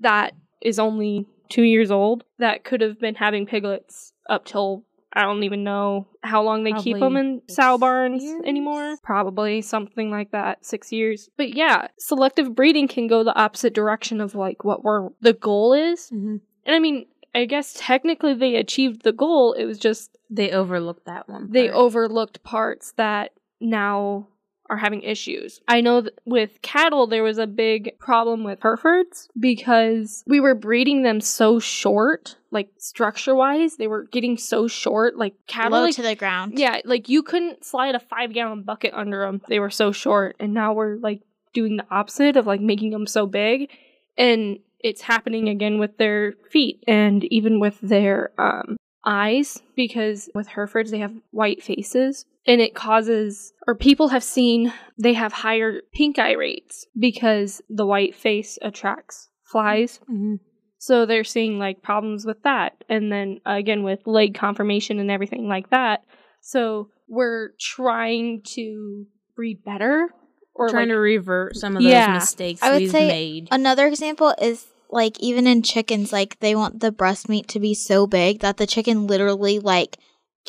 that is only two years old that could have been having piglets up till I don't even know how long they keep them in sow barns years? anymore. Probably something like that, six years. But yeah, selective breeding can go the opposite direction of like what we're the goal is. hmm And I mean, I guess technically they achieved the goal. It was just They overlooked that one. they overlooked parts that now are having issues. I know that with cattle there was a big problem with Herefords because we were breeding them so short, like structure wise, they were getting so short. Like cattle, low like, to the ground yeah, like you couldn't slide a five gallon bucket under them. They were so short, and now we're like doing the opposite of like making them so big, and it's happening again with their feet and even with their um, eyes because with Herefords they have white faces, and it causes or people have seen they have higher pink eye rates because the white face attracts flies. Mhm. So they're seeing like problems with that. And then again with leg conformation and everything like that. So we're trying to breed better or trying like, to revert some of those Yeah. mistakes I would we've say made. Another example is like even in chickens, like they want the breast meat to be so big that the chicken literally like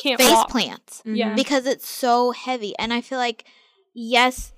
can't face walk. plants Yeah. Mm-hmm. because it's so heavy. And I feel like yes,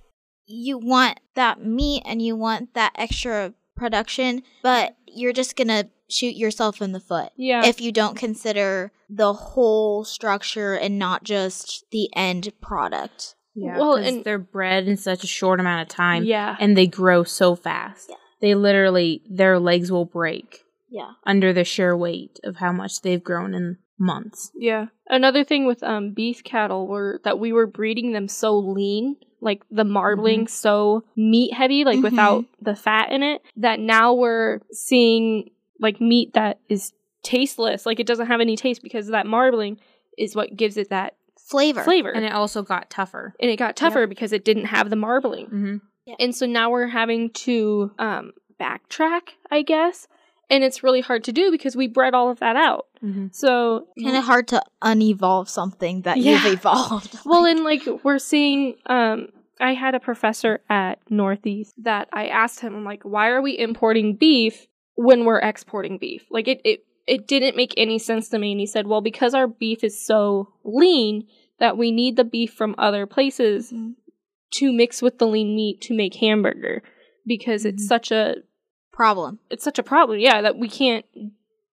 you want that meat and you want that extra production, but you're just gonna shoot yourself in the foot Yeah. if you don't consider the whole structure and not just the end product. Yeah, Well, 'cause and- they're bred in such a short amount of time, yeah. and they grow so fast. Yeah. They literally, their legs will break Yeah. under the sheer weight of how much they've grown in months. Yeah. Another thing with um beef cattle were that we were breeding them so lean, like the marbling so meat heavy, like Mhm. without the fat in it, that now we're seeing like meat that is tasteless, like it doesn't have any taste because that marbling is what gives it that Flavor. flavor. And it also got tougher. and it got tougher because it didn't have the marbling. hmm And so now we're having to um, backtrack, I guess. And it's really hard to do because we bred all of that out. hmm So Kind of hard to unevolve something that Yeah. you've evolved. [laughs] Well, and like we're seeing, um, I had a professor at Northeast that I asked him, I'm like, why are we importing beef when we're exporting beef? Like it, it, it didn't make any sense to me. And he said, well, because our beef is so lean that we need the beef from other places Mhm. to mix with the lean meat to make hamburger. because it's Mhm. such a Problem. it's such a problem. Yeah, that we can't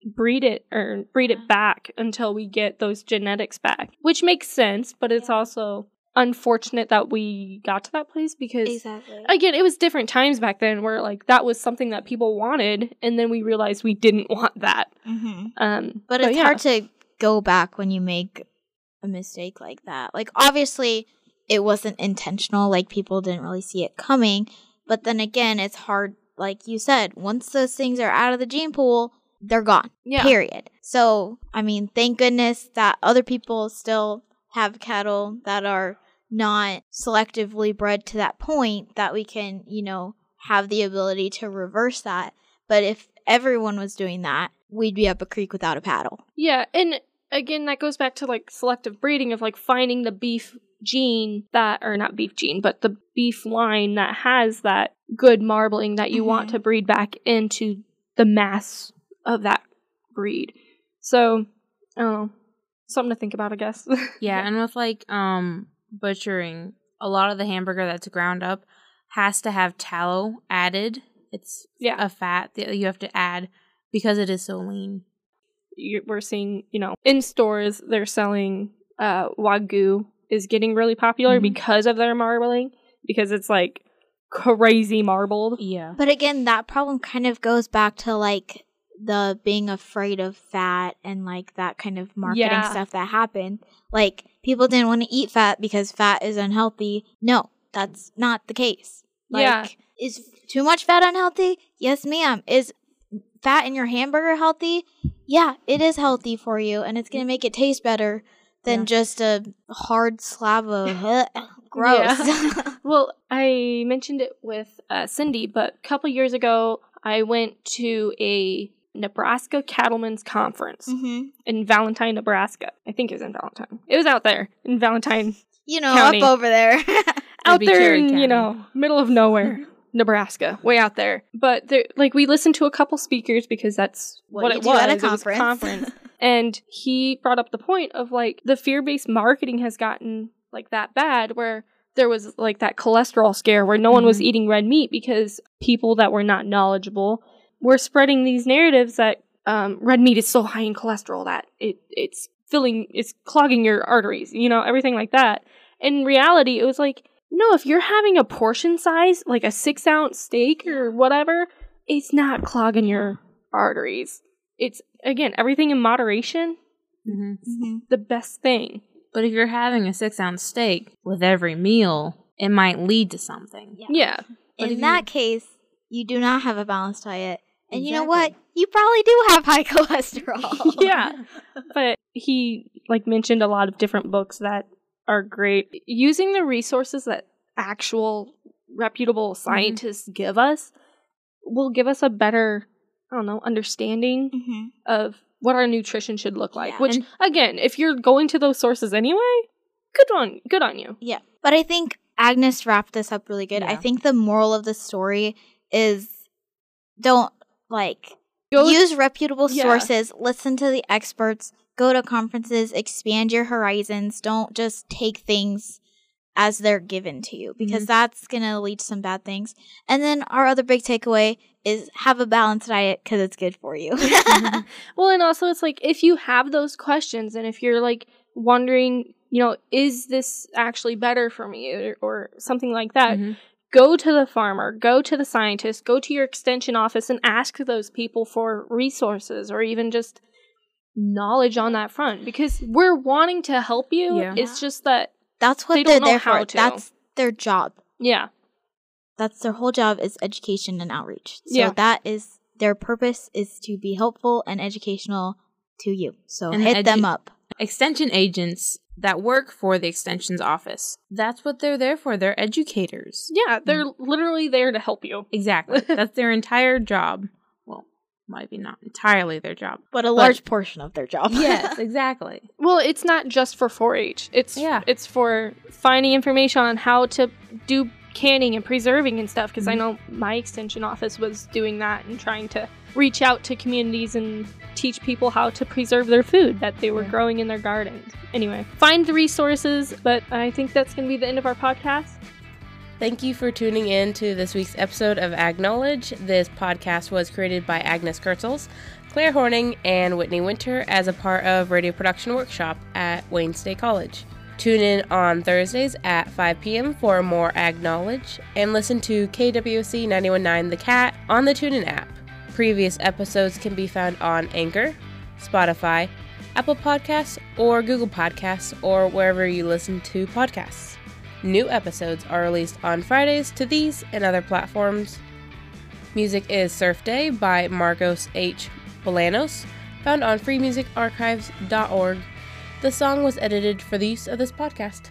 breed it or breed it back until we get those genetics back, which makes sense. But it's also unfortunate that we got to that place because Exactly. again, it was different times back then where like that was something that people wanted, and then we realized we didn't want that. hmm Um, But it's yeah. hard to go back when you make a mistake like that. Like obviously it wasn't intentional, like people didn't really see it coming. But then again, it's hard like you said, once those things are out of the gene pool, they're gone. Yeah. Period. So I mean, thank goodness that other people still have cattle that are not selectively bred to that point that we can, you know, have the ability to reverse that. But if everyone was doing that, we'd be up a creek without a paddle. Yeah, and again, that goes back to like selective breeding of like finding the beef gene that, or not beef gene, but the beef line that has that good marbling that you want Mhm. to breed back into the mass of that breed. So, I don't know. Something to think about, I guess. [laughs] Yeah, and with like um butchering, a lot of the hamburger that's ground up has to have tallow added. It's Yeah. a fat that you have to add because it is so lean. we're seeing, you know, in stores they're selling uh, wagyu is getting really popular Mhm. because of their marbling because it's like crazy marbled. Yeah. But again, that problem kind of goes back to like the being afraid of fat and like that kind of marketing Yeah. stuff that happened. Like people didn't want to eat fat because fat is unhealthy. No, that's not the case. Like, Yeah. Is too much fat unhealthy? Yes, ma'am. Is fat in your hamburger healthy? Yeah, it is healthy for you and it's going to make it taste better than Yeah. just a hard slab of [laughs] gross. [laughs] [laughs] Well, I mentioned it with uh, Cindy, but a couple years ago I went to a Nebraska Cattlemen's Conference hmm in Valentine, Nebraska. I think it was in Valentine. It was out there in Valentine, You know, County. up over there. out there in County. you know middle of nowhere. Nebraska, way out there. But there, like we listened to a couple speakers because that's What what, it was. at a It was conference. conference. And he brought up the point of like the fear-based marketing has gotten like that bad where there was like that cholesterol scare where no one was Mhm. eating red meat because people that were not knowledgeable were spreading these narratives that um, red meat is so high in cholesterol that it it's filling it's clogging your arteries you know everything like that in reality it was like no if you're having a portion size like a six ounce steak or whatever it's not clogging your arteries it's again everything in moderation hmm Mhm. the best thing But if you're having a six ounce steak with every meal, it might lead to something. Yeah. yeah But if In you- that case, you do not have a balanced diet. And you know what? You probably do have high [laughs] cholesterol. [laughs] yeah but he like mentioned a lot of different books that are great using the resources that actual reputable scientists give us will give us a better i don't know understanding Mhm. of what our nutrition should look like Yeah. which And- again if you're going to those sources anyway good on good on you Yeah. But I think Agnes wrapped this up really good. I think the moral of the story is don't like Go- use reputable Yeah. sources, listen to the experts, go to conferences, expand your horizons. Don't just take things as they're given to you because Mm-hmm. that's going to lead to some bad things. And then our other big takeaway is have a balanced diet because it's good for you. [laughs] [laughs] well and also it's like if you have those questions and if you're like wondering you know is this actually better for me or, or something like that Mhm. go to the farmer, go to the scientist, go to your extension office and ask those people for resources or even just knowledge on that front because we're wanting to help you. Yeah. It's just that, that's what They they are there for. to. That's their job. yeah. That's their whole job is education and outreach. So Yeah. that is their purpose is to be helpful and educational to you. So And hit edu- them up. Extension agents that work for the extension's office. That's what they're there for. They're educators. Yeah. They're mm. literally there to help you. Exactly. [laughs] That's their entire job. Well, might be not entirely their job. But a large portion of their job. Yes, [laughs] exactly. Well, it's not just for 4-H. It's Yeah. it's for finding information on how to do canning and preserving and stuff because I Mhm. know my extension office was doing that and trying to reach out to communities and teach people how to preserve their food that they were Yeah. growing in their gardens. Anyway, find the resources, but I think that's going to be the end of our podcast. Thank you for tuning in to this week's episode of Ag Knowledge. This podcast was created by Agnes Kurtzels, Claire Horning, and Whitney Winter as a part of Radio Production Workshop at Wayne State College. Tune in on Thursdays at 5 p.m. for more Ag Knowledge and listen to KWSC 919 The Cat on the TuneIn app. Previous episodes can be found on Anchor, Spotify, Apple Podcasts, or Google Podcasts, or wherever you listen to podcasts. New episodes are released on Fridays to these and other platforms. Music is Surf Day by Marcos H. Bolanos, found on freemusicarchives.org. The song was edited for the use of this podcast.